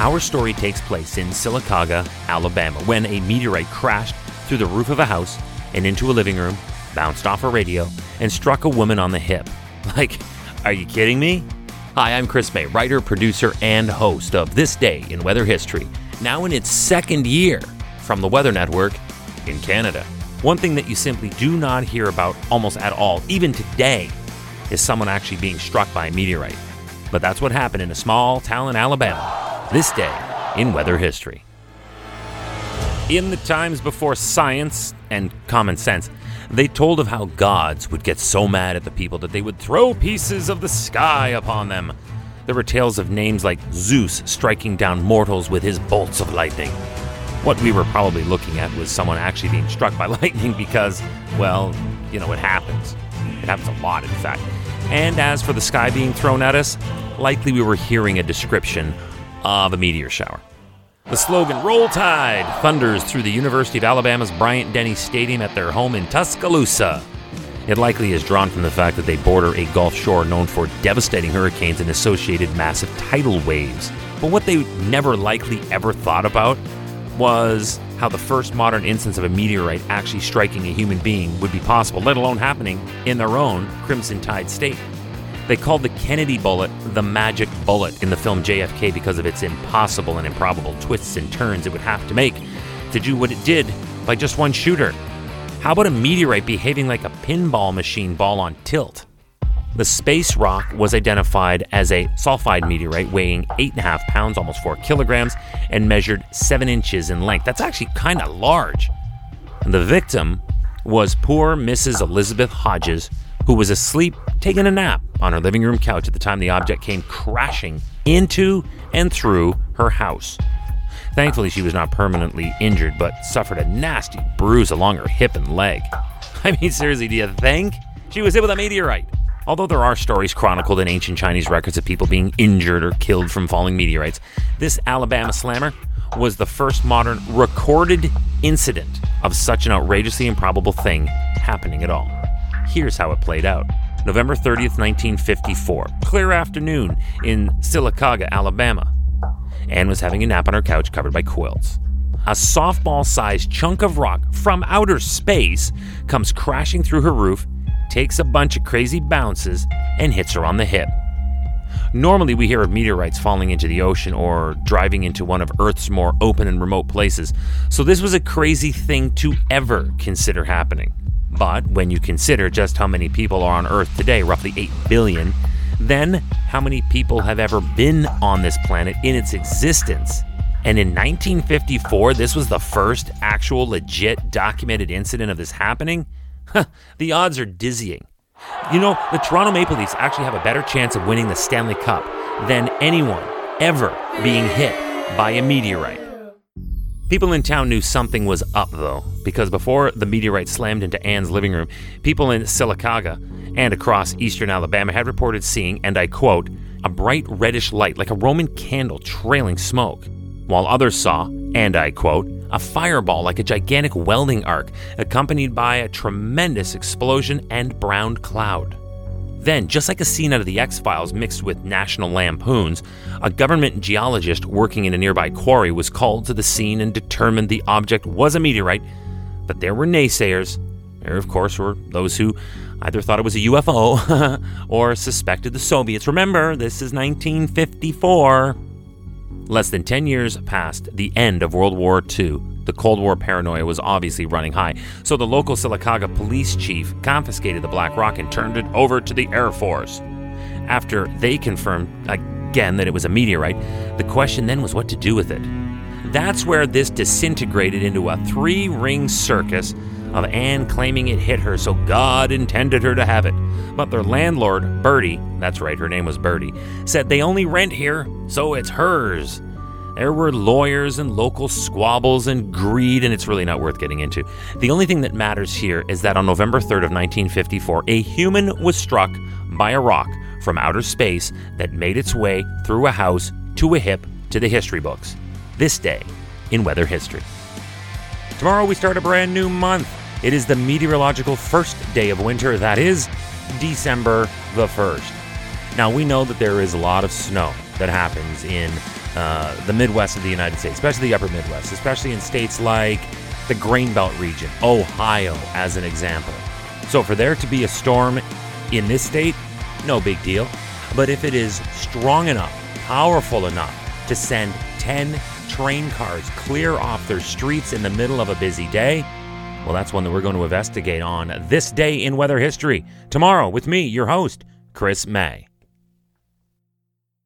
Our story takes place in Sylacauga, Alabama, when a meteorite crashed through the roof of a house and into a living room, bounced off a radio, and struck a woman on the hip. Like, are you kidding me? Hi, I'm Chris May, writer, producer, and host of This Day in Weather History, now in its second year from the Weather Network in Canada. One thing that you simply do not hear about almost at all, even today, is someone actually being struck by a meteorite. But that's what happened in a small town in Alabama this day in weather history. In the times before science and common sense, they told of how gods would get so mad at the people that they would throw pieces of the sky upon them. There were tales of names like Zeus striking down mortals with his bolts of lightning. What we were probably looking at was someone actually being struck by lightning because, well, you know, it happens. It happens a lot, in fact. And as for the sky being thrown at us, likely we were hearing a description of a meteor shower. The slogan Roll Tide thunders through the University of Alabama's Bryant Denny Stadium at their home in Tuscaloosa. It likely is drawn from the fact that they border a Gulf shore known for devastating hurricanes and associated massive tidal waves. But what they never likely ever thought about was how the first modern instance of a meteorite actually striking a human being would be possible, let alone happening in their own Crimson Tide state. They called the Kennedy bullet the magic bullet in the film JFK because of its impossible and improbable twists and turns it would have to make to do what it did by just one shooter. How about a meteorite behaving like a pinball machine ball on tilt? The space rock was identified as a sulfide meteorite weighing 8.5 pounds, almost 4 kilograms, and measured 7 inches in length. That's actually kind of large. And the victim was poor Mrs. Elizabeth Hodges, who was asleep taking a nap on her living room couch at the time the object came crashing into and through her house. Thankfully, she was not permanently injured, but suffered a nasty bruise along her hip and leg. I mean, seriously, do you think she was hit with a meteorite? Although there are stories chronicled in ancient Chinese records of people being injured or killed from falling meteorites, this Alabama slammer was the first modern recorded incident of such an outrageously improbable thing happening at all. Here's how it played out. November 30th, 1954. Clear afternoon in Sylacauga, Alabama. Anne was having a nap on her couch covered by quilts. A softball sized chunk of rock from outer space comes crashing through her roof, takes a bunch of crazy bounces, and hits her on the hip. Normally, we hear of meteorites falling into the ocean or driving into one of Earth's more open and remote places, so this was a crazy thing to ever consider happening. But when you consider just how many people are on Earth today, roughly 8 billion, then how many people have ever been on this planet in its existence? And in 1954, this was the first actual legit documented incident of this happening? the odds are dizzying. You know, the Toronto Maple Leafs actually have a better chance of winning the Stanley Cup than anyone ever being hit by a meteorite. People in town knew something was up, though, because before the meteorite slammed into Anne's living room, people in Sylacauga and across eastern Alabama had reported seeing, and I quote, a bright reddish light like a Roman candle trailing smoke, while others saw, and I quote, a fireball like a gigantic welding arc, accompanied by a tremendous explosion and brown cloud. Then, just like a scene out of the X Files mixed with National Lampoons, a government geologist working in a nearby quarry was called to the scene and determined the object was a meteorite. But there were naysayers. There, of course, were those who either thought it was a UFO or suspected the Soviets. Remember, this is 1954. Less than 10 years past the end of World War II, the Cold War paranoia was obviously running high, so the local Sylacauga police chief confiscated the Black Rock and turned it over to the Air Force. After they confirmed again that it was a meteorite, the question then was what to do with it. That's where this disintegrated into a three ring circus of Anne claiming it hit her, so God intended her to have it. But their landlord, Birdie, that's right, her name was Birdie, said they only rent here, so it's hers. There were lawyers and local squabbles and greed, and it's really not worth getting into. The only thing that matters here is that on November 3rd of 1954, a human was struck by a rock from outer space that made its way through a house to a hip to the history books. This day in weather history. Tomorrow we start a brand new month. It is the meteorological first day of winter, that is December the 1st. Now we know that there is a lot of snow that happens in uh, the Midwest of the United States, especially the upper Midwest, especially in states like the Grain Belt region, Ohio, as an example. So for there to be a storm in this state, no big deal. But if it is strong enough, powerful enough to send 10 train cars clear off their streets in the middle of a busy day, well, that's one that we're going to investigate on this day in weather history tomorrow with me, your host, Chris May.